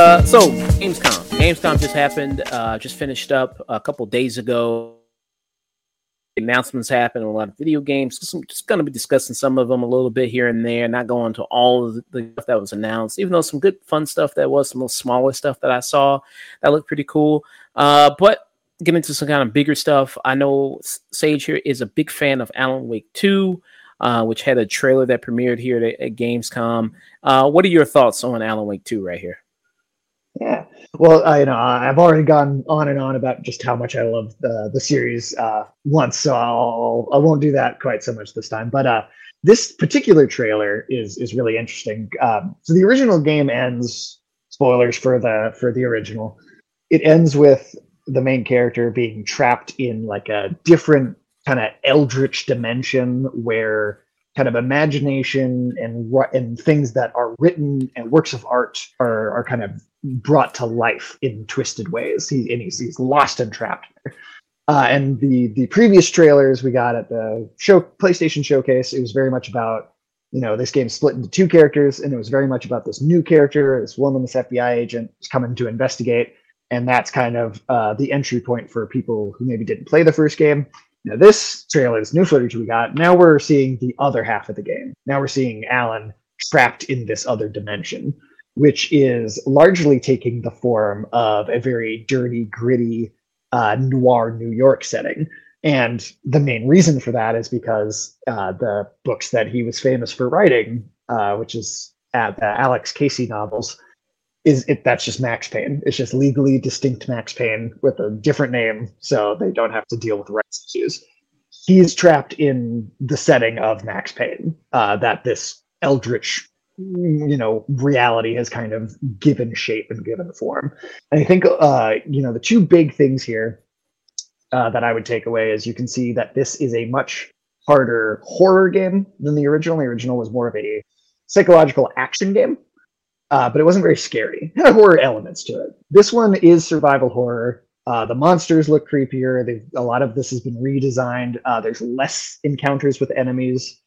uh, so Gamescom. Gamescom just happened. Uh, just finished up a couple days ago. Announcements happened. A lot of video games. Just, just going to be discussing some of them a little bit here and there. Not going to all of the stuff that was announced. Even though some good fun stuff that was, some little smaller stuff that I saw that looked pretty cool. Uh, but get into some kind of bigger stuff. I know Sage here is a big fan of Alan Wake Two. Uh, which had a trailer that premiered here at, at Gamescom. Uh, what are your thoughts on Alan Wake 2 right here? Yeah. Well, I, you know, I've already gone on and on about just how much I love the the series uh, once, so I'll I won't do that quite so much this time. But uh, this particular trailer is is really interesting. Um, so the original game ends. Spoilers for the for the original. It ends with the main character being trapped in like a different kind of eldritch dimension where kind of imagination and and things that are written and works of art are are kind of brought to life in twisted ways. He and he's he's lost and trapped. Uh, and the the previous trailers we got at the show PlayStation Showcase, it was very much about you know this game split into two characters, and it was very much about this new character, this woman, this FBI agent, is coming to investigate, and that's kind of uh, the entry point for people who maybe didn't play the first game. Now this trailer, this new footage we got, now we're seeing the other half of the game. Now we're seeing Alan trapped in this other dimension which is largely taking the form of a very dirty, gritty, uh, noir New York setting. And the main reason for that is because uh, the books that he was famous for writing, uh, which is uh, the Alex Casey novels, is it that's just Max Payne. It's just legally distinct Max Payne with a different name, so they don't have to deal with rights issues. He's trapped in the setting of Max Payne uh, that this eldritch you know reality has kind of given shape and given form and i think uh you know the two big things here uh, that i would take away is you can see that this is a much harder horror game than the original the original was more of a psychological action game uh, but it wasn't very scary it had horror elements to it this one is survival horror uh, the monsters look creepier They've, a lot of this has been redesigned uh, there's less encounters with enemies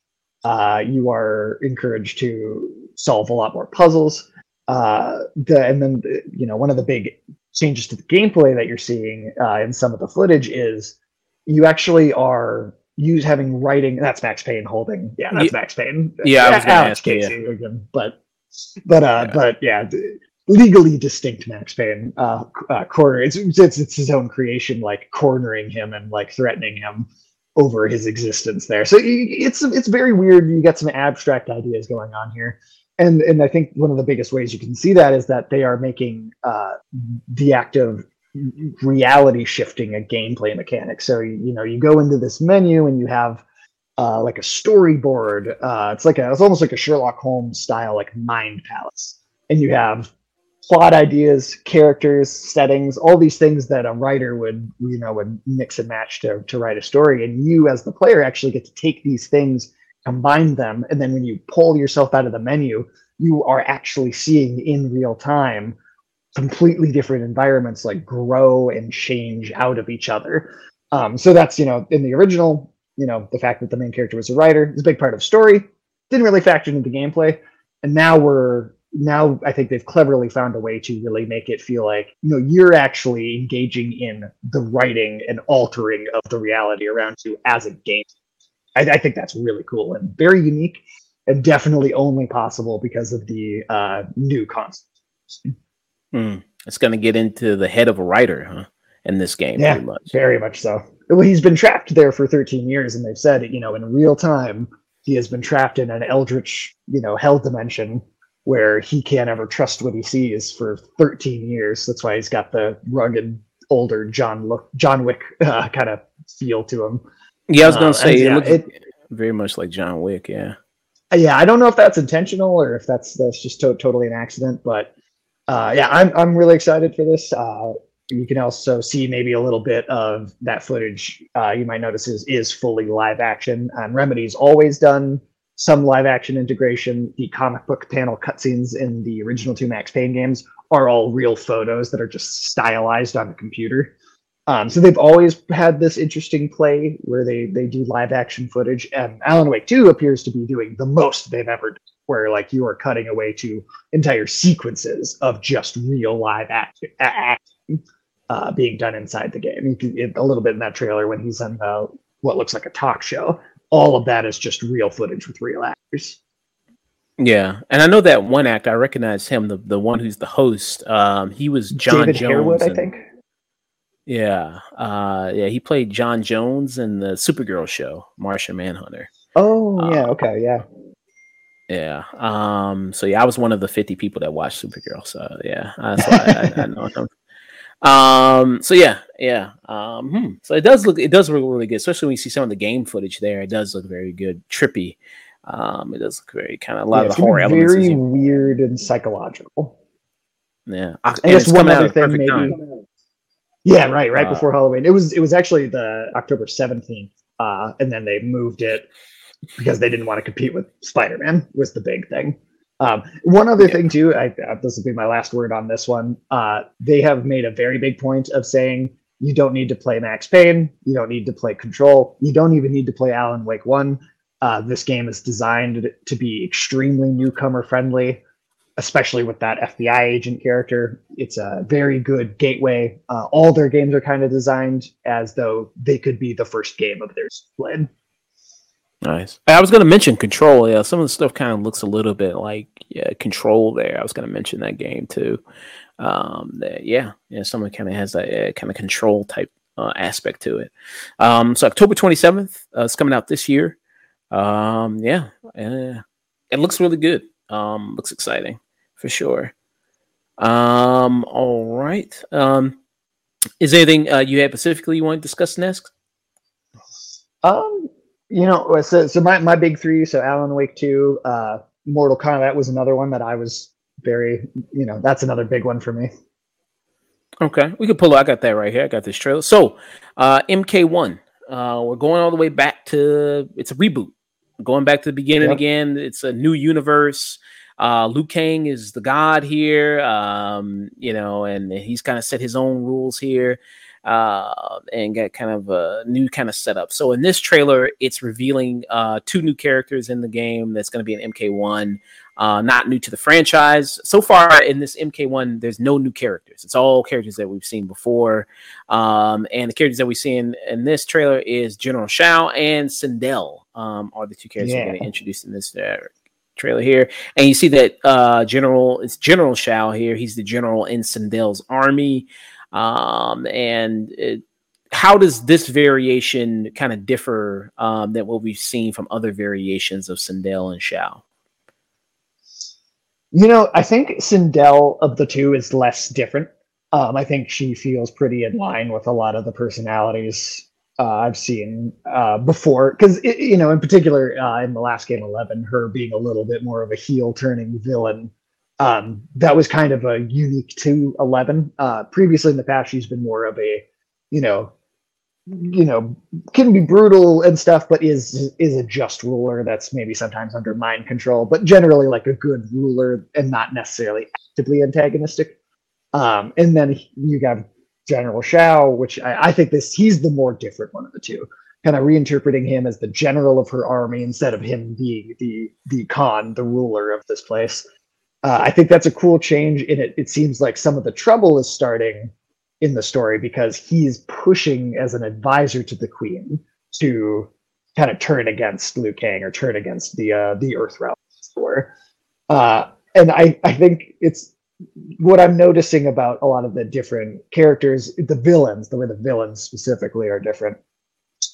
uh, you are encouraged to solve a lot more puzzles. Uh, the, and then you know one of the big changes to the gameplay that you're seeing uh, in some of the footage is you actually are use having writing. That's Max Payne holding. Yeah, that's Max Payne. Yeah, I was going to ask Casey you. Again, but but uh, yeah. but yeah. Legally distinct Max Payne uh, uh, corner. It's, it's it's his own creation, like cornering him and like threatening him over his existence there. So it's it's very weird. You get some abstract ideas going on here and and I think one of the biggest ways you can see that is that they are making uh, the act of reality shifting a gameplay mechanic. So you know you go into this menu and you have uh, like a storyboard. Uh, it's like a it's almost like a Sherlock Holmes style like mind palace, and you have plot ideas, characters, settings, all these things that a writer would you know would mix and match to to write a story, and you as the player actually get to take these things combine them, and then when you pull yourself out of the menu, you are actually seeing in real time completely different environments like grow and change out of each other. Um, so that's you know in the original, you know the fact that the main character was a writer is a big part of story. Didn't really factor into the gameplay, and now we're now I think they've cleverly found a way to really make it feel like you know you're actually engaging in the writing and altering of the reality around you as a game. I, I, think that's really cool and very unique, and definitely only possible because of the uh, new concept. Mm, it's going to get into the head of a writer, huh? In this game, yeah, much. very much so. Well, he's been trapped there for 13 years, and they've said, you know, in real time, he has been trapped in an eldritch, you know, hell dimension where he can't ever trust what he sees for 13 years. That's why he's got the rugged, older John look, John Wick uh, kind of feel to him. Yeah, I was gonna uh, say yeah, it looks very much like John Wick. Yeah. Yeah, I don't know if that's intentional or if that's that's just to- totally an accident, but uh, yeah, I'm I'm really excited for this. Uh, you can also see maybe a little bit of that footage. Uh, you might notice is is fully live action. And Remedy's always done some live action integration. The comic book panel cutscenes in the original two Max Payne games are all real photos that are just stylized on a computer. Um, so they've always had this interesting play where they they do live action footage, and Alan Wake Two appears to be doing the most they've ever done, where like you are cutting away to entire sequences of just real live act, acting uh, being done inside the game. It, a little bit in that trailer when he's on the what looks like a talk show. All of that is just real footage with real actors. Yeah, and I know that one actor. I recognize him, the the one who's the host. Um, he was John David Jones. Harewood, I think. Yeah, uh, yeah, he played John Jones in the Supergirl show, Martian Manhunter. Oh Uh, yeah, okay, yeah. Yeah. Um. So yeah, I was one of the fifty people that watched Supergirl. So yeah, that's why I, I know him. Um. So yeah, yeah. Um. hmm. So it does look, it does look really good, especially when you see some of the game footage there. It does look very good, trippy. Um. It does look very kind of a lot Yeah, of the horror be elements. Very even- weird and psychological. yeah. I And guess it's one other thing, maybe. time. Yeah, right, right Uh, before Halloween. It was it was actually the October seventeenth, uh, and then they moved it because they didn't want to compete with Spider Man. Was the big thing. Um, one other Yeah. thing too, I, uh, this will be my last word on this one. Uh, they have made a very big point of saying you don't need to play Max Payne, you don't need to play Control, you don't even need to play Alan Wake One. Uh, this game is designed to be extremely newcomer friendly especially with that FBI agent character. It's a very good gateway. Uh, all their games are kind of designed as though they could be the first game of their split. Nice. I was going to mention Control. Yeah, some of the stuff kind of looks a little bit like yeah, Control. There, I was going to mention that game too. Um, that, yeah, yeah, someone kind of has a, kind of Control type uh, aspect to it. Um, so October twenty seventh, uh, it's coming out this year. Um, yeah, uh, it looks really good. Um, looks exciting for sure. Um, all right. Um, is there anything uh, you had specifically you want to discuss next? Um, you know, so so my, my big three. So Alan Wake two, uh, Mortal Kombat was another one that I was very, you know, that's another big one for me. Okay, we could pull. I got that right here. I got this trailer. So, uh, MK1. Uh, we're going all the way back to. It's a reboot. Going back to the beginning Yep. again. It's a new universe. Uh, Liu Kang is the god here. Um, you know, and he's kind of set his own rules here. Uh, and get kind of a new kind of setup. So in this trailer, it's revealing uh, two new characters in the game. That's going to be an MK1 uh, not new to the franchise. So far in this MK1, there's no new characters. It's all characters that we've seen before. Um, and the characters that we see in, in this trailer is General Shao and Sindel um, are the two characters Yeah. we're going to introduce in this uh, trailer here. And you see that uh, General, it's General Shao here. He's the general in Sindel's army. Um, and it, how does this variation kind of differ um, than what we've seen from other variations of Sindel and Shao? You know, I think Sindel of the two is less different. Um, I think she feels pretty in line with a lot of the personalities uh, I've seen uh, before. Because, you know, in particular, uh, in the last game 11, her being a little bit more of a heel turning villain, um, that was kind of a unique to 11. Uh, previously in the past, she's been more of a, you know, you know can be brutal and stuff but is is a just ruler. That's maybe sometimes under mind control but generally like a good ruler and not necessarily actively antagonistic. Um and then you got general shao which I, I think this he's the more different one of the two kind of reinterpreting him as the general of her army instead of him being the the khan the ruler of this place uh, i think that's a cool change in it it seems like some of the trouble is starting in the story because he's pushing as an advisor to the queen to kind of turn against Liu Kang or turn against the uh, the Earth Realm. Or, uh, and I I think it's what I'm noticing about a lot of the different characters, the villains, the way the villains specifically are different,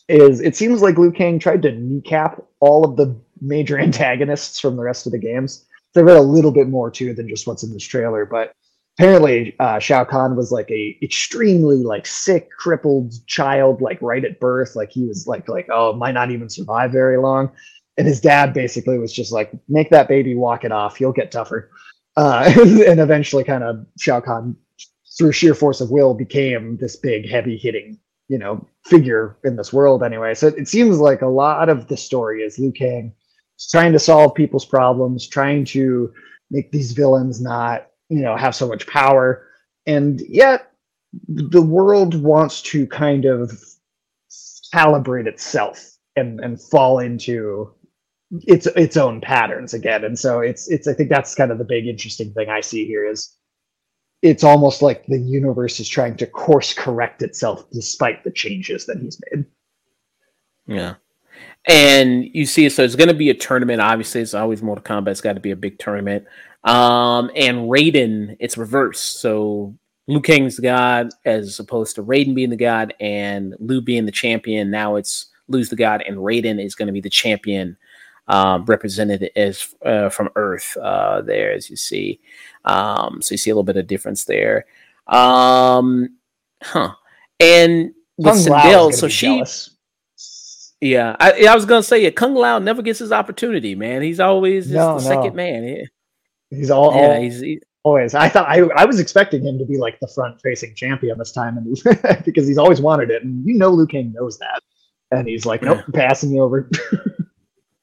is it seems like Liu Kang tried to kneecap all of the major antagonists from the rest of the games. There read a little bit more too than just what's in this trailer, but apparently uh, Shao Kahn was like a extremely like sick, crippled child, like right at birth. Like he was like like oh might not even survive very long. And his dad basically was just like make that baby walk it off. He'll get tougher. Uh, and eventually, kind of Shao Kahn through sheer force of will became this big, heavy hitting you know figure in this world anyway. So it seems like a lot of the story is Liu Kang trying to solve people's problems, trying to make these villains not you know have so much power, and yet the world wants to kind of calibrate itself and and fall into its its own patterns again. And so it's it's I think that's kind of the big interesting thing I see here is it's almost like the universe is trying to course correct itself despite the changes that he's made. Yeah. And you see, so it's going to be a tournament. Obviously, it's always Mortal Kombat. It's got to be a big tournament. Um, and Raiden, it's reversed. So Liu Kang's the god as opposed to Raiden being the god and Liu being the champion. Now it's Liu's the god and Raiden is going to be the champion um, represented as uh, from Earth uh, there, as you see. Um, so you see a little bit of difference there. Um, huh. And with Sindel, so she. Jealous. Yeah, I, I was gonna say yeah, Kung Lao never gets his opportunity, man. He's always just no, the no. second man. Yeah. He's all, yeah, all he's, he, always. I thought I, I was expecting him to be like the front facing champion this time, and because he's always wanted it, and you know Liu Kang knows that, and he's like, nope, yeah. passing you over.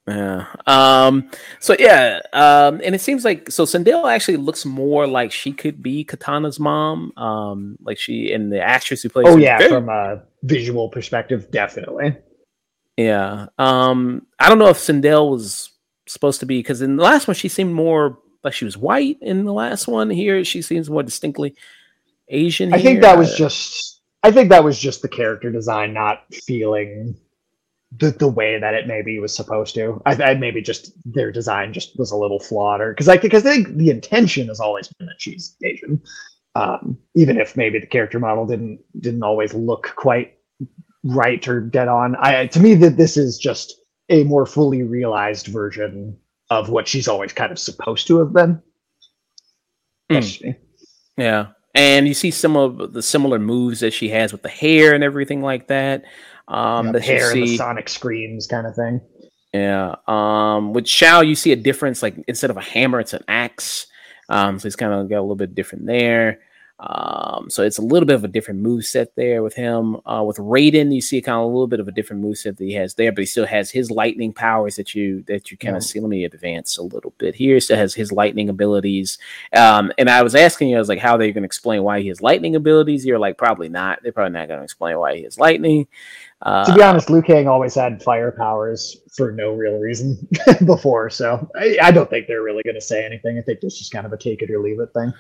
Yeah. Um. So yeah. Um. And it seems like so Sindel actually looks more like she could be Kitana's mom. Um. Like she and the actress who plays. Oh yeah, very, from a visual perspective, definitely. Yeah. Um. I don't know if Sindel was supposed to be because in the last one she seemed more like she was white. In the last one here, she seems more distinctly Asian. I think that was just. I think that was just the character design not feeling the the way that it maybe was supposed to. I, I maybe just their design just was a little flawed, or because I because I think the intention has always been that she's Asian, um, even if maybe the character model didn't didn't always look quite right or dead on. I to me that this is just a more fully realized version of what she's always kind of supposed to have been. Mm. Yeah, and you see some of the similar moves that she has with the hair and everything like that. Um, the hair see, and the sonic screams kind of thing. Yeah. Um, with Shao, you see a difference. Like instead of a hammer, it's an axe. Um, so he's kind of got a little bit different there. Um, so it's a little bit of a different move set there with him. Uh, with Raiden, you see kind of a little bit of a different move set that he has there, but he still has his lightning powers that you that you kind of yeah. see. Let me advance a little bit here. He still has his lightning abilities. Um, and I was asking you, I was like, how are they going to explain why he has lightning abilities? You're like, probably not. They're probably not going to explain why he has lightning. Uh, to be honest, Liu Kang always had fire powers for no real reason before, so I, I don't think they're really going to say anything. I think this is kind of a take it or leave it thing.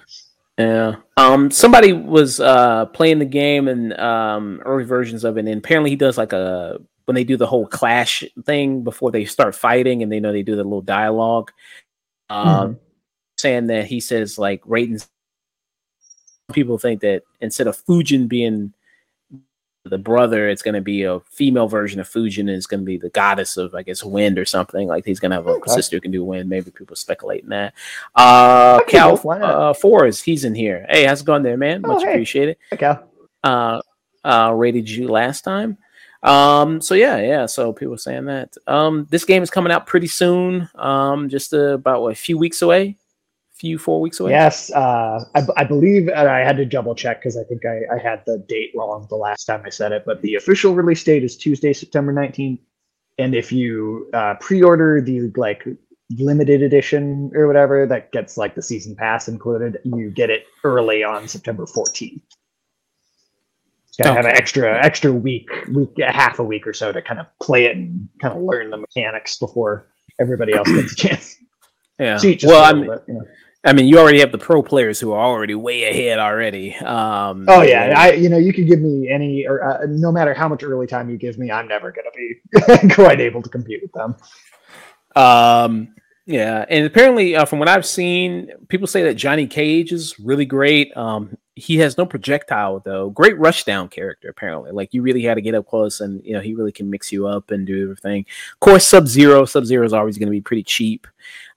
Yeah. Um. Somebody was uh playing the game and um early versions of it, and apparently he does like a when they do the whole clash thing before they start fighting, and they know they do the little dialogue. Um, mm-hmm. saying that he says like Raiden's. People think that instead of Fujin being the brother, it's going to be a female version of Fujin, is going to be the goddess of, I guess, wind or something. Like he's going to have a okay. sister who can do wind. Maybe people speculating that. Uh, Cal uh, Forrest, he's in here. Hey, how's it going there, man? Oh, Much hey. appreciated. Hey, Cal. Uh, uh, rated you last time. Um, so yeah, yeah. So people saying that. Um, this game is coming out pretty soon. Um, just uh, about what, a few weeks away few four weeks away. Yes, uh, I, I, believe I had to double check because I think I, I, had the date wrong the last time I said it. But the official release date is Tuesday, September nineteenth. And if you uh, pre-order the like limited edition or whatever that gets like the season pass included, you get it early on September fourteenth. Gotta okay. have an extra extra week, week, half a week or so to kind of play it and kind of learn the mechanics before everybody else gets a chance. Yeah. well, I'm, bit, you know. I mean, you already have the pro players who are already way ahead already. Um, oh yeah, I you know you can give me any or uh, no matter how much early time you give me, I'm never going to be quite able to compete with them. Um, yeah, and apparently, uh, from what I've seen, people say that Johnny Cage is really great. Um, he has no projectile though. Great rushdown character apparently. Like you really had to get up close, and you know he really can mix you up and do everything. Of course, Sub Zero. Sub Zero is always going to be pretty cheap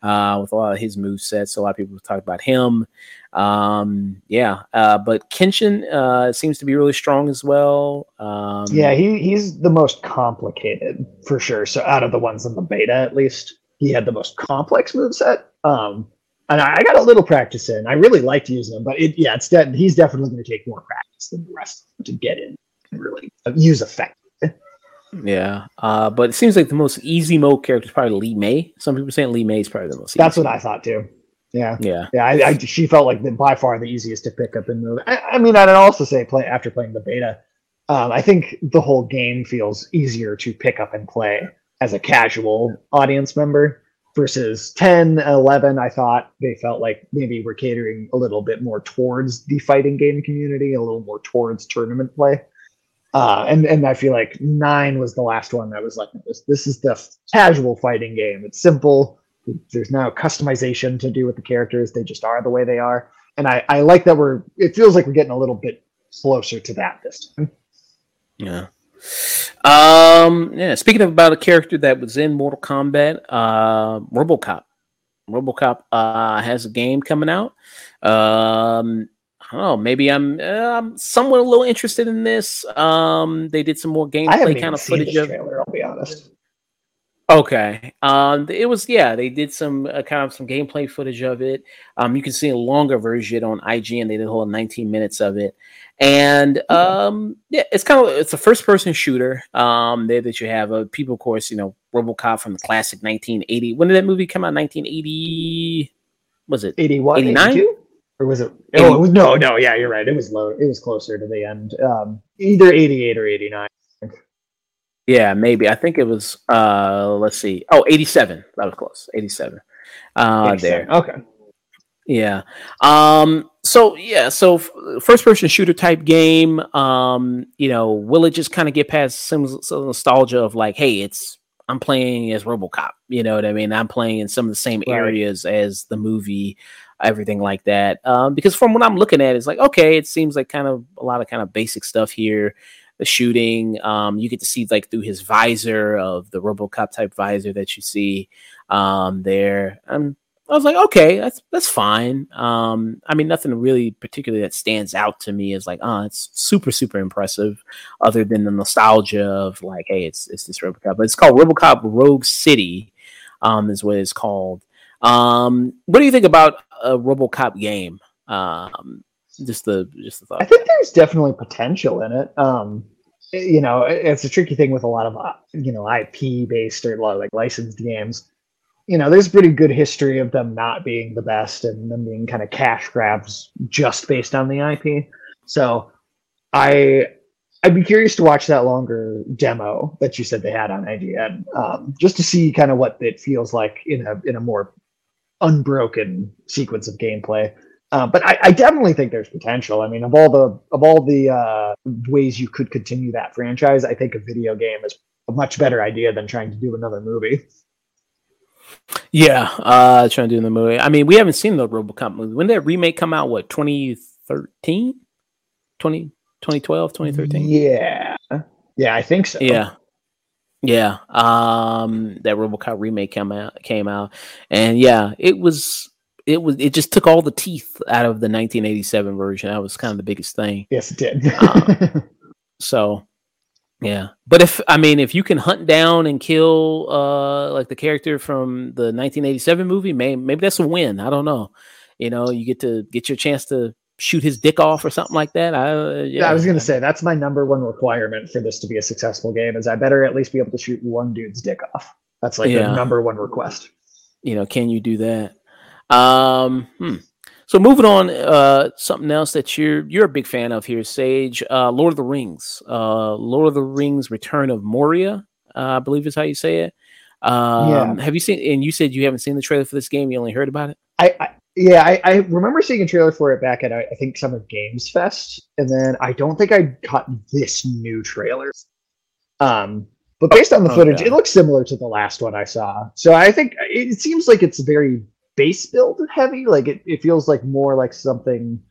uh, with a lot of his move sets. So a lot of people talk about him. Um, yeah, uh, but Kenshi uh, seems to be really strong as well. Um, yeah, he he's the most complicated for sure. So out of the ones in the beta, at least, he had the most complex move set. Um, and I, I got a little practice in. I really liked using him, but it, yeah, it's de- he's definitely going to take more practice than the rest to get in and really use effect. Yeah, uh, but it seems like the most easy mode character is probably Li Mei. Some people saying Li Mei is probably the most. That's what I thought too. Yeah, Yeah. yeah. I, I, she felt like the, by far the easiest to pick up and move. I, I mean, I'd also say play after playing the beta. Um, I think the whole game feels easier to pick up and play as a casual audience member versus 10, 11. I thought they felt like maybe we're catering a little bit more towards the fighting game community, a little more towards tournament play. Uh, and and I feel like nine was the last one that was like this. This is the casual fighting game. It's simple. There's no customization to do with the characters. They just are the way they are. And I, I like that we're. It feels like we're getting a little bit closer to that this time. Yeah. Um. Yeah. Speaking of about a character that was in Mortal Kombat, uh, RoboCop. RoboCop uh, has a game coming out. Um. I don't know. Maybe I'm. Uh, I'm somewhat a little interested in this. Um. They did some more gameplay kind of footage of. trailer. I'll be honest. Okay. Um, it was yeah. They did some uh, kind of some gameplay footage of it. Um, you can see a longer version on IGN. They did a whole 19 minutes of it, and um, yeah, it's kind of it's a first person shooter. Um, there that you have uh, people, of course, you know, RoboCop from the classic 1980. When did that movie come out? 1980. Was it? 81, 89? 82? Or was it? Oh, it was, no, no. Yeah, you're right. It was low. It was closer to the end. Um, either 88 or 89. Yeah, maybe. I think it was. Uh, let's see. Oh, 87. That was close. 87. Uh, there. Okay. Yeah. Um. So yeah. So f- first person shooter type game. Um. You know, will it just kind of get past some, some nostalgia of like, hey, it's I'm playing as RoboCop. You know what I mean? I'm playing in some of the same Right. areas as the movie, everything like that. Um. Because from what I'm looking at, it's like okay, it seems like kind of a lot of kind of basic stuff here. The shooting, um, you get to see like through his visor of the RoboCop type visor that you see um there. I was like, okay, that's that's fine. Um, I mean, nothing really particularly that stands out to me is like, oh, it's super super impressive, other than the nostalgia of like, hey, it's it's this RoboCop, but it's called RoboCop Rogue City, um, is what it's called. Um, what do you think about a RoboCop game? Um, just the just the thought. I think there's definitely potential in it. Um, you know, it's a tricky thing with a lot of uh, you know IP based or a lot of like licensed games. You know, there's a pretty good history of them not being the best and them being kind of cash grabs just based on the IP. So, I I'd be curious to watch that longer demo that you said they had on IGN, um, just to see kind of what it feels like in a in a more unbroken sequence of gameplay. Uh, but I, I definitely think there's potential. I mean, of all the of all the uh, ways you could continue that franchise, I think a video game is a much better idea than trying to do another movie. Yeah, uh, trying to do the movie. I mean, we haven't seen the RoboCop movie. When did that remake come out? What 2013? 20, 2012, 2013? Yeah, yeah, I think so. Yeah. Yeah. Um that RoboCop remake came out came out. And yeah, it was it was it just took all the teeth out of the 1987 version. That was kind of the biggest thing. Yes, it did. Uh, So yeah. But if I mean if you can hunt down and kill uh like the character from the 1987 movie, may, maybe that's a win. I don't know. You know, you get to get your chance to shoot his dick off or something like that. I uh, yeah. yeah, I was gonna say that's my number one requirement for this to be a successful game. Is I better at least be able to shoot one dude's dick off. That's like Yeah. the number one request. you know, can you do that? Um, hmm. So moving on, uh, something else that you're you're a big fan of here, Sage. Uh, Lord of the Rings. Uh, Lord of the Rings: Return of Moria. Uh, I believe is how you say it. Um, Have you seen? And you said you haven't seen the trailer for this game. You only heard about it. I, I yeah, I, I remember seeing a trailer for it back at I think Summer Games Fest, and then I don't think I caught this new trailer. Um, but based on the footage, okay. it looks similar to the last one I saw. So I think it seems like it's very base build heavy. Like it, it feels like more like something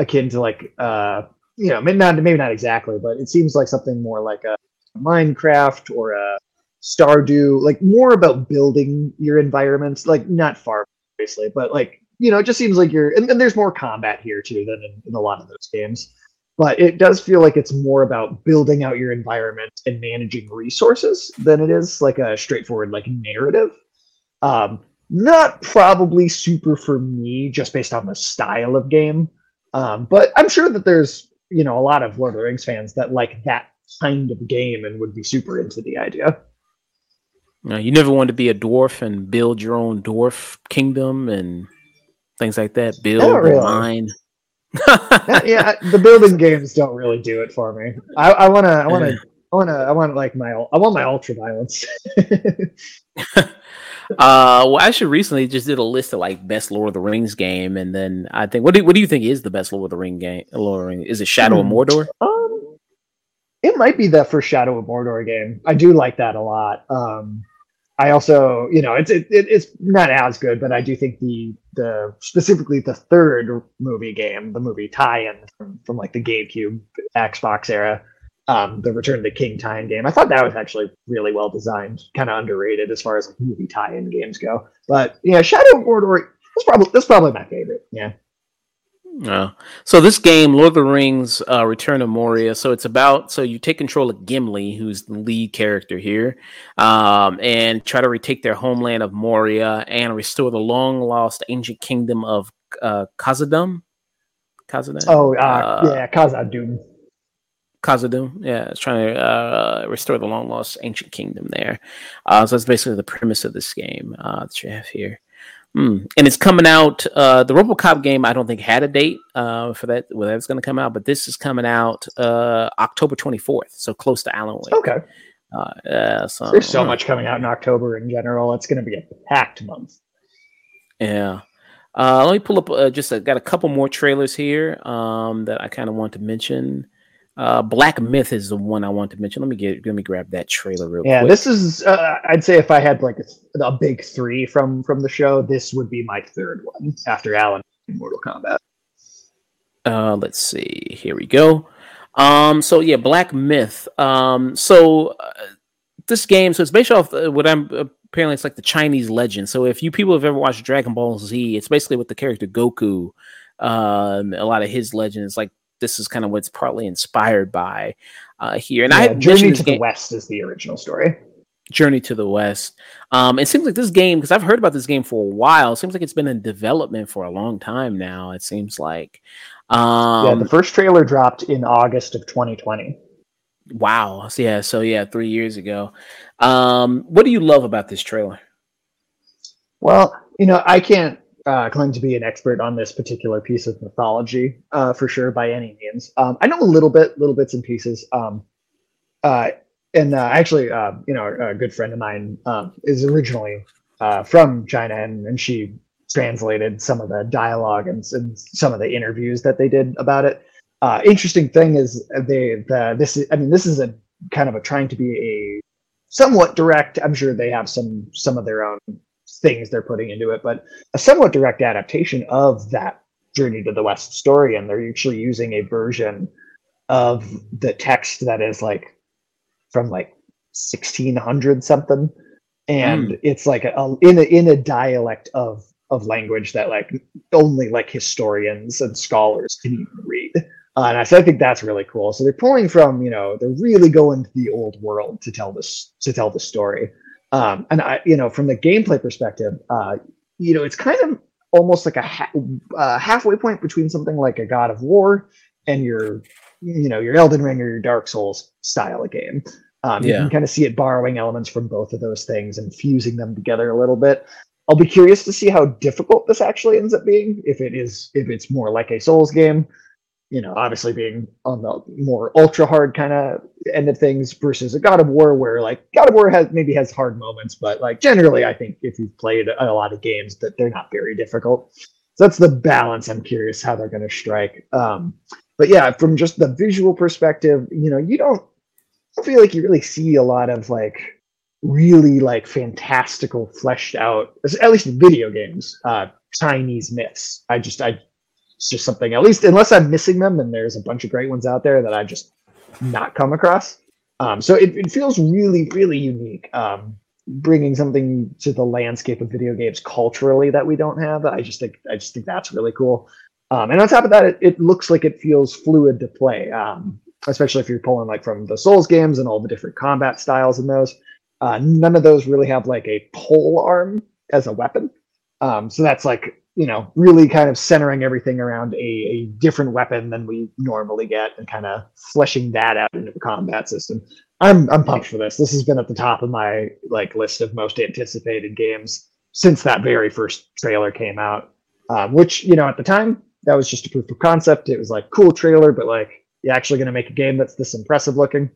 akin to like uh you know maybe not maybe not exactly, but it seems like something more like a Minecraft or a Stardew, like more about building your environments, like not far obviously, but like you know, it just seems like you're and, and there's more combat here too than in, in a lot of those games. But it does feel like it's more about building out your environment and managing resources than it is like a straightforward like narrative. Um, not probably super for me just based on the style of game. Um, but I'm sure that there's you know a lot of Lord of the Rings fans that like that kind of game and would be super into the idea. Know, you never wanted to be a dwarf and build your own dwarf kingdom and things like that. Build, really. mine. yeah, the building games don't really do it for me. I, I wanna, I wanna, I wanna, I want like my, I want my ultra violence. uh, well, I actually recently just did a list of like best Lord of the Rings game, and then I think, what do what do you think is the best Lord of the Ring game? Lord of the Ring is it Shadow hmm. of Mordor? Um, it might be the first Shadow of Mordor game. I do like that a lot. Um, I also, you know, it's it, it's not as good, but I do think the the specifically the third movie game, the movie tie-in from, from like the GameCube, Xbox era, um, the Return of the King tie-in game. I thought that was actually really well designed, kind of underrated as far as movie tie-in games go. But yeah, Shadow of Mordor that's probably that's probably my favorite. Yeah. Uh, so this game, Lord of the Rings: uh, Return of Moria. So it's about so you take control of Gimli, who's the lead character here, um, and try to retake their homeland of Moria and restore the long lost ancient kingdom of uh, Khazad-dûm. Khazad-dûm. Oh, uh, yeah, Khazad-dûm. Khazad-dûm. Yeah, it's trying to uh, restore the long lost ancient kingdom there. Uh, so that's basically the premise of this game uh, that you have here. Mm. And it's coming out. Uh, the RoboCop game, I don't think had a date uh, for that. Whether it's going to come out, but this is coming out uh, October 24th, so close to Alan Wake. Okay. Uh, so, There's so much coming out in October in general. It's going to be a packed month. Yeah. Uh, let me pull up. Uh, just uh, got a couple more trailers here um, that I kind of want to mention. Uh, Black Myth is the one I want to mention. Let me get let me grab that trailer real yeah, quick. Yeah, this is uh, I'd say if I had like a, a, big three from from the show, this would be my third one after Alan Mortal Kombat. Uh, let's see. Here we go. Um, so yeah, Black Myth. Um, so uh, this game, so it's based off uh, what I'm apparently it's like the Chinese legend. So if you people have ever watched Dragon Ball Z, it's basically with the character Goku. Um, a lot of his legends, like this is kind of what's partly inspired by uh, here. And yeah, I Journey to game, the West is the original story. Journey to the West. Um, it seems like this game because I've heard about this game for a while. It seems like it's been in development for a long time now. It seems like. Um, yeah, the first trailer dropped in August of 2020. Wow. So, yeah. So yeah, three years ago. Um, what do you love about this trailer? Well, you know, I can't uh, claim to be an expert on this particular piece of mythology uh, for sure by any means. Um, I know a little bit, little bits and pieces. Um, uh, and uh, actually, uh, you know, a good friend of mine um, is originally uh, from China, and, and she translated some of the dialogue and, and, some of the interviews that they did about it. interesting thing is they the this is, I mean this is a kind of a trying to be a somewhat direct. I'm sure they have some some of their own things they're putting into it, but a somewhat direct adaptation of that Journey to the West story. And they're actually using a version of the text that is like from like 1600 something. And mm. it's like a, a, in a in a dialect of of language that like only like historians and scholars can even read. Uh, and I, so I think that's really cool. So they're pulling from, you know, they're really going to the old world to tell this to tell the story. Um, and I, you know, from the gameplay perspective, uh, you know, it's kind of almost like a ha- uh, halfway point between something like a God of War and your, you know, your Elden Ring or your Dark Souls style of game. Um, yeah. You can kind of see it borrowing elements from both of those things and fusing them together a little bit. I'll be curious to see how difficult this actually ends up being. If it is, if it's more like a Souls game, you know, obviously being on the more ultra hard kind of end of things versus a God of War where like God of War has maybe has hard moments, but like generally I think if you've played a lot of games that they're not very difficult. So that's the balance I'm curious how they're going to strike. Um, but yeah, from just the visual perspective, you know, you don't feel like you really see a lot of like really like fantastical fleshed out at least video games uh chinese myths i just i it's just something at least unless i'm missing them and there's a bunch of great ones out there that i've just not come across. Um, so it, it feels really really unique um, bringing something to the landscape of video games culturally that we don't have. I just think i just think that's really cool. Um, and on top of that it, it, looks like it feels fluid to play um, especially if you're pulling like from the souls games and all the different combat styles in those. Uh, none of those really have like a pole arm as a weapon. Um, so that's like you know, really kind of centering everything around a, a different weapon than we normally get and kind of fleshing that out into the combat system. I'm I'm pumped for this. This has been at the top of my like list of most anticipated games since that very first trailer came out. um, which you know at the time that was just a proof of concept. It was like cool trailer, but like you're actually going to make a game that's this impressive looking.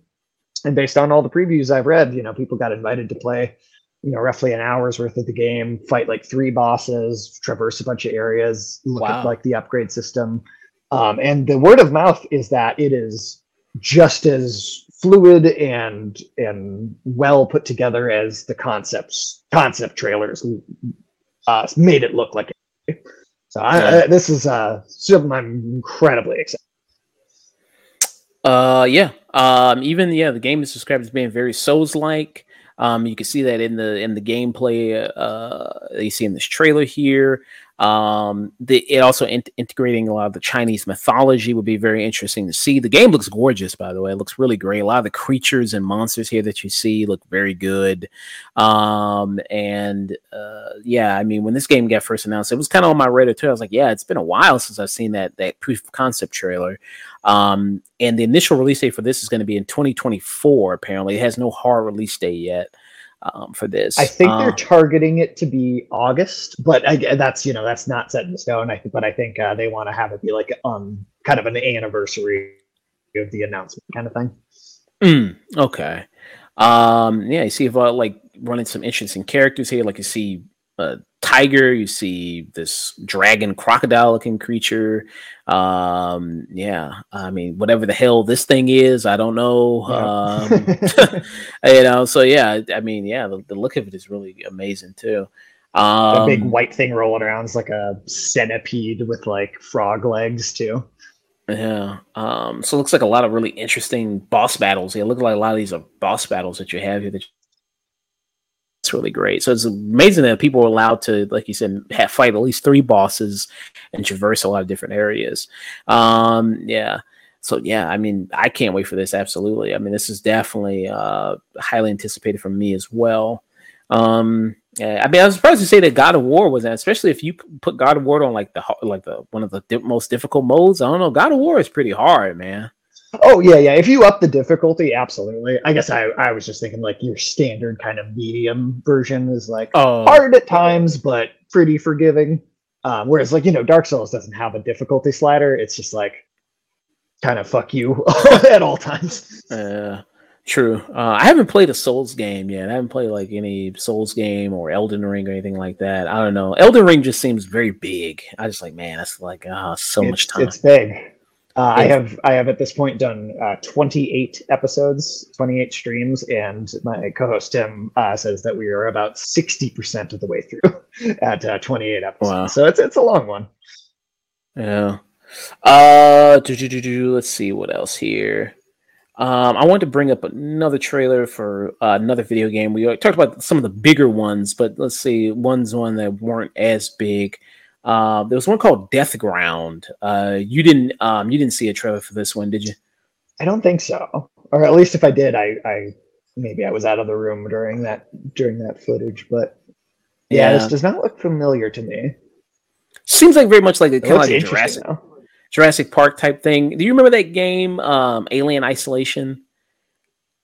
And based on all the previews I've read, you know, people got invited to play, you know, roughly an hour's worth of the game, fight like three bosses, traverse a bunch of areas, look wow. at like the upgrade system. Um, and the word of mouth is that it is just as fluid and and well put together as the concepts concept trailers uh, made it look like it. So I, I, this is uh, something I'm incredibly excited. Uh, yeah. Um, even yeah, the game is described as being very Souls-like. Um, you can see that in the in the gameplay. Uh, you see in this trailer here. Um, the, it also in- integrating a lot of the Chinese mythology would be very interesting to see. The game looks gorgeous, by the way. It looks really great. A lot of the creatures and monsters here that you see look very good. Um, and uh, yeah, I mean, when this game got first announced, it was kind of on my radar too. I was like, yeah, it's been a while since I've seen that that proof of concept trailer. Um, and the initial release date for this is going to be in 2024. Apparently, it has no hard release date yet um, for this. I think they're um, targeting it to be August, but I, that's you know that's not set in stone. I but I think uh, they want to have it be like um kind of an anniversary of the announcement kind of thing. Mm, okay. Um, yeah, you see if uh, like running some interesting characters here, like you see a tiger, you see this dragon crocodile looking creature. Um, yeah, I mean, whatever the hell this thing is, I don't know. Yeah. Um, you know, so yeah, I mean, yeah, the, the, look of it is really amazing too. Um, a big white thing rolling around is like a centipede with like frog legs too. Yeah. Um, so it looks like a lot of really interesting boss battles. It looks like a lot of these are boss battles that you have here that it's really great. So it's amazing that people are allowed to, like you said, have, fight at least three bosses and traverse a lot of different areas. Um, yeah. So yeah, I mean, I can't wait for this. Absolutely. I mean, this is definitely uh, highly anticipated from me as well. Um, I mean, I was surprised to say that God of War was that, especially if you put God of War on like the like the one of the most difficult modes. I don't know. God of War is pretty hard, man. Oh yeah, yeah. If you up the difficulty, absolutely. I guess I, I was just thinking like your standard kind of medium version is like oh. hard at times, but pretty forgiving. Um, whereas like you know, Dark Souls doesn't have a difficulty slider. It's just like kind of fuck you at all times. Uh, true. Uh, I haven't played a Souls game yet. I haven't played like any Souls game or Elden Ring or anything like that. I don't know. Elden Ring just seems very big. I just like man, that's like uh, so it's, much time. It's big. Uh, I have I have at this point done uh, 28 episodes, 28 streams, and my co-host Tim uh, says that we are about 60 percent of the way through at uh, 28 episodes. Wow. So it's it's a long one. Yeah. Uh, do, do, do, do, let's see what else here. Um, I wanted to bring up another trailer for uh, another video game. We talked about some of the bigger ones, but let's see ones one that weren't as big. Uh, there was one called Death Ground. Uh, you didn't um, you didn't see a trailer for this one, did you? I don't think so. Or at least if I did, I, I maybe I was out of the room during that during that footage. But yeah, yeah. this does not look familiar to me. Seems like very much like a kind of like a Jurassic Jurassic Park type thing. Do you remember that game, um, Alien Isolation?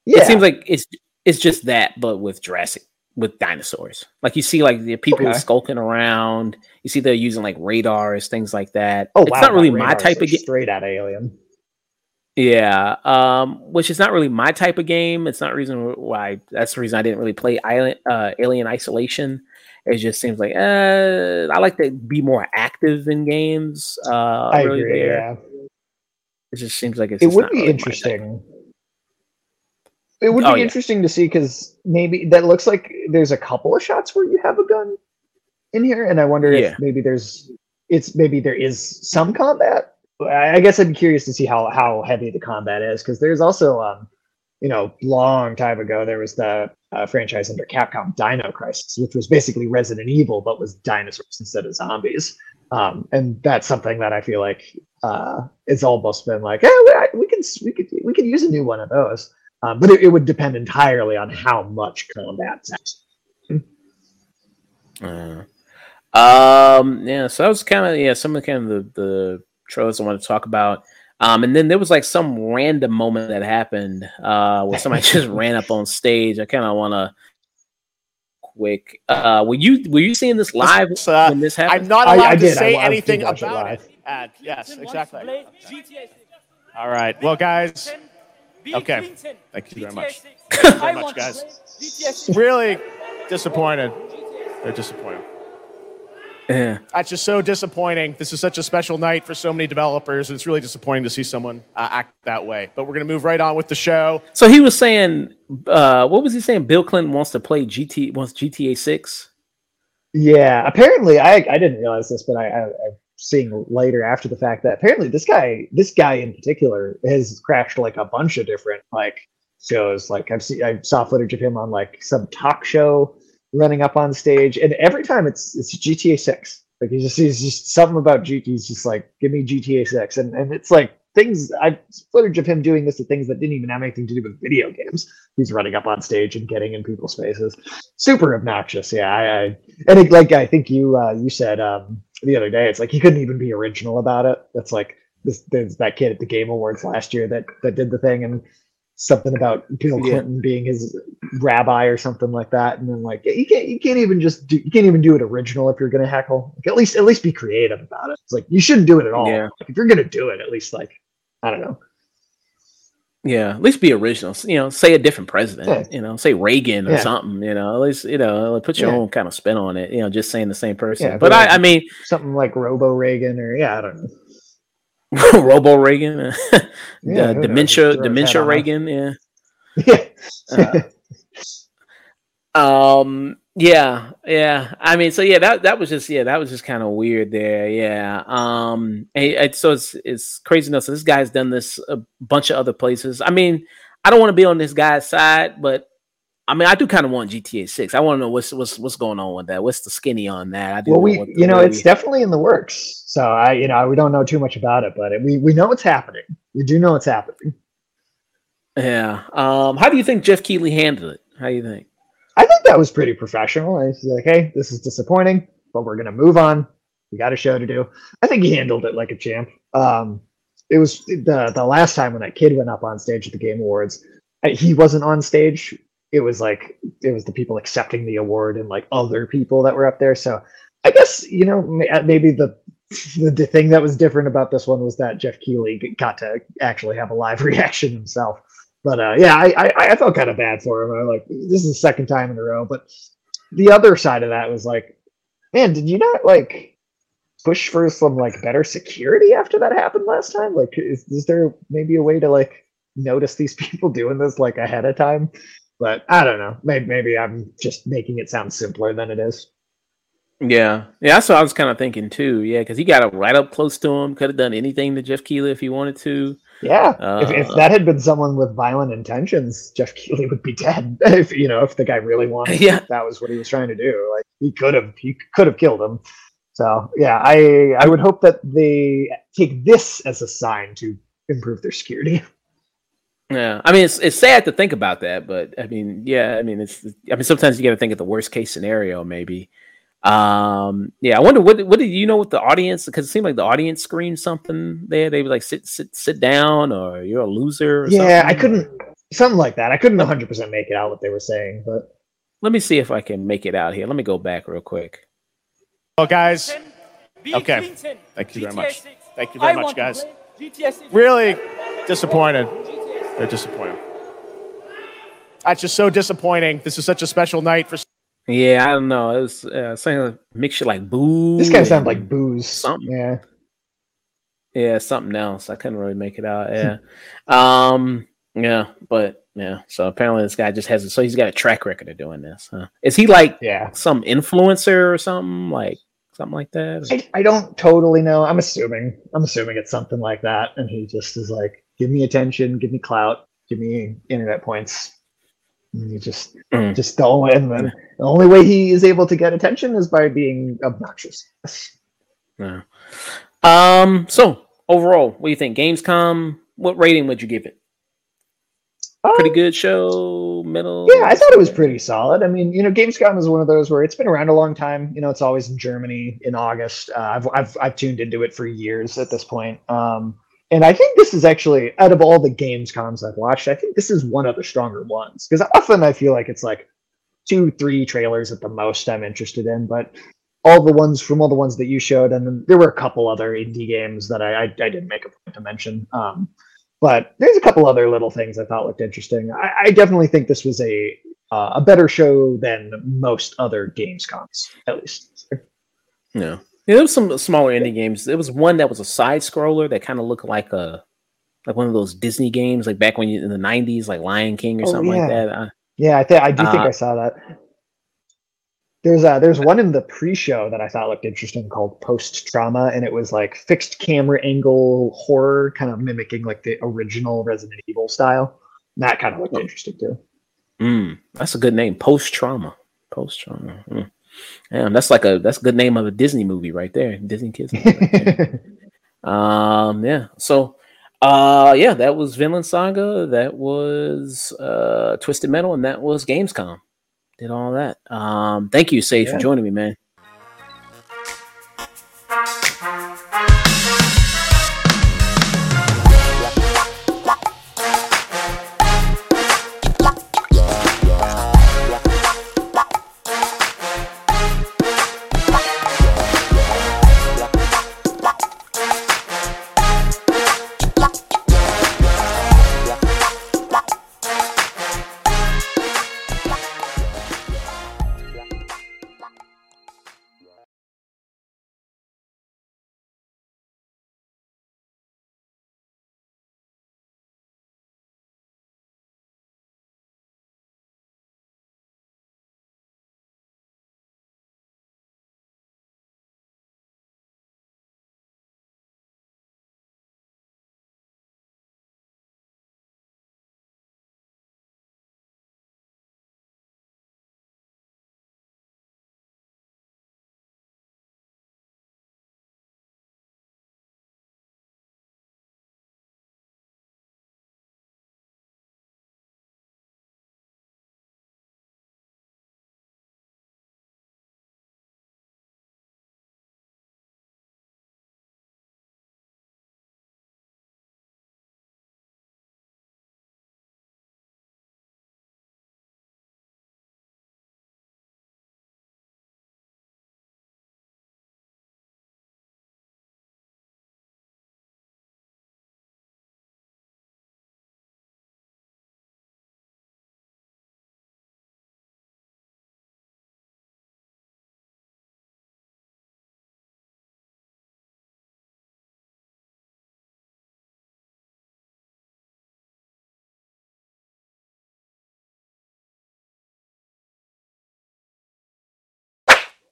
Yeah. It seems like it's it's just that, but with Jurassic with dinosaurs. Like you see, like the people okay. skulking around. You see they're using like radars, things like that. Oh, it's wow, not really my type of game. Straight out of Alien. Yeah, um, which is not really my type of game. It's not reason why. That's the reason I didn't really play Island, uh, Alien Isolation. It just seems like uh, I like to be more active in games. Uh, I really agree. There. Yeah. It just seems like it's. it would be really interesting it would oh, be yeah. interesting to see because maybe that looks like there's a couple of shots where you have a gun in here, and I wonder yeah. if maybe there's it's maybe there is some combat. I guess I'd be curious to see how how heavy the combat is because there's also um you know long time ago there was the uh, franchise under Capcom Dino Crisis, which was basically Resident Evil but was dinosaurs instead of zombies. Um, and that's something that I feel like uh, it's almost been like, yeah, we, we can we could we could use a new one of those. Um, but it, it, would depend entirely on how much combat. Uh, um, yeah, so that was kind of yeah, some of the kind of the, the trailers I want to talk about. Um, and then there was like some random moment that happened uh, where somebody just ran up on stage. I kind of want to quick. Uh, were you were you seeing this live Uh, when this happened? I'm not allowed I to did. Say wa- I did anything watch it about live. it. Uh, yes, exactly. All right. Well, guys, okay. Thank you very much. Thank you very much, guys. Really disappointed. They're disappointed. yeah. That's just so disappointing. This is such a special night for so many developers. It's really disappointing to see someone uh, act that way. But we're going to move right on with the show. So he was saying, uh, what was he saying? Bill Clinton wants to play GT wants GTA Six. Yeah, apparently I I didn't realize this, but I, I I'm seeing later after the fact that apparently this guy this guy in particular has crashed like a bunch of different like shows. Like I've seen I saw footage of him on like some talk show running up on stage, and every time it's it's GTA Six. Like he's just he's just something about GT. He's just like give me GTA Six, and and it's like things I footage of him doing this to things that didn't even have anything to do with video games. He's running up on stage and getting in people's faces. Super obnoxious. Yeah, I, I and it, like I think you uh, you said um, the other day, it's like he couldn't even be original about it. That's like this. There's that kid at the Game Awards last year that that did the thing and something about Bill Yeah. Clinton being his rabbi or something like that. And then like you can't you can't even just do you can't even do it original if you're gonna heckle. Like, at least at least be creative about it. It's like you shouldn't do it at all. Yeah. Like, if you're gonna do it, at least like I don't know. Yeah, at least be original. You know, say a different president. Yeah. You know, say Reagan or Yeah. something. You know, at least you know, put your Yeah. own kind of spin on it. You know, just saying the same person. But I, I mean, Something like Robo Reagan or yeah, I don't know. Robo Reagan, uh, Yeah, dementia, dementia. Reagan. Yeah. Yeah. Uh, Um. Yeah. Yeah. I mean, so yeah, that that was just yeah, that was just kind of weird there. Yeah. Um. And, and so it's it's crazy enough. So this guy's done this a bunch of other places. I mean, I don't want to be on this guy's side, but I mean, I do kind of want GTA Six. I want to know what's what's what's going on with that. What's the skinny on that? I do. well, we the- you know it's we- definitely in the works. So I you know we don't know too much about it, but we we know it's happening. We do know it's happening. yeah. Um. How do you think Geoff Keighley handled it? How do you think? I think that was pretty professional. I was like, hey, this is disappointing, but we're gonna move on. We got a show to do. I think he handled it like a champ. Um, it was the the last time when that kid went up on stage at the Game Awards. He wasn't on stage. It was like it was the people accepting the award and like other people that were up there. So I guess you know uh, maybe the the, thing that was different about this one was that Geoff Keighley g- got to actually have a live reaction himself. But uh, yeah, I, I I felt kind of bad for him. I was like this is the second time in a row. But the other side of that was like, man, did you not like push for some like better security after that happened last time? Like, is, is there maybe a way to like notice these people doing this like ahead of time? But I don't know. Maybe maybe I'm just making it sound simpler than it is. Yeah, yeah, that's what I was kind of thinking too. Yeah, because he got up right up close to him. Could have done anything to Geoff Keighley if he wanted to. Yeah, if, if Uh, that had been someone with violent intentions, Geoff Keighley would be dead. If you know, if the guy really wanted, Yeah. that was what he was trying to do. Like he could have, he could have killed him. So yeah, I I would hope that they take this as a sign to improve their security. Yeah, I mean it's it's sad to think about that, but I mean, yeah, I mean it's I mean sometimes you got to think of the worst case scenario, maybe. Um, yeah, I wonder what what did you know with the audience because it seemed like the audience screamed something there. They were like sit sit sit down or you're a loser. Or Yeah, I couldn't something like that. I couldn't 100 percent make it out what they were saying, but Let me see if I can make it out here. Let me go back real quick. Well, guys, Okay. Thank you very much. Thank you very much, guys. Really disappointed. They're disappointed. That's just so disappointing. This is such a special night for Yeah, I don't know. It was uh, something like mixture like boo. this guy sounded and- like booze. something. Yeah, Yeah, something else. I couldn't really make it out. Yeah. um. Yeah, but yeah. So apparently this guy just has. it. So he's got a track record of doing this. Huh? Is he like yeah. some influencer or something like something like that? I, I don't totally know. I'm assuming. I'm assuming it's something like that, and he just is like, give me attention, give me clout, give me internet points. And he just, Mm. just only, and then the only way he is able to get attention is by being obnoxious. Yeah. Um. So overall, what do you think? Gamescom. What rating would you give it? Pretty Um, good show. Middle. Yeah, I thought it was pretty solid. I mean, you know, Gamescom is one of those where it's been around a long time. You know, it's always in Germany in August. Uh, I've, I've I've tuned into it for years at this point. Um, and I think this is actually out of all the games Gamescoms I've watched, I think this is one of the stronger ones because often I feel like it's like two, three trailers at the most I'm interested in, but all the ones from all the ones that you showed, and then there were a couple other indie games that I I, I didn't make a point to mention. Um, but there's a couple other little things I thought looked interesting. I, I definitely think this was a uh, a better show than most other Gamescoms, at least. Yeah. Yeah, there was some smaller indie games. There was one that was a side scroller that kind of looked like a like one of those Disney games, like back when you in the '90s, like Lion King or oh, something yeah. like that. Uh, yeah, I think I do think uh, I saw that. There's uh there's one in the pre-show that I thought looked interesting called Post Trauma, and it was like fixed camera angle horror, kind of mimicking like the original Resident Evil style. And that kind of looked oh. interesting too. Mm, that's a good name. Post Trauma. Post Trauma. Mm. Damn, that's like a that's a good name of a Disney movie right there. Disney kids. Right um, yeah. So, uh, yeah, that was Vinland Saga. That was uh Twisted Metal, and that was Gamescom. Did all that. Um, thank you, Sage, yeah. for joining me, man.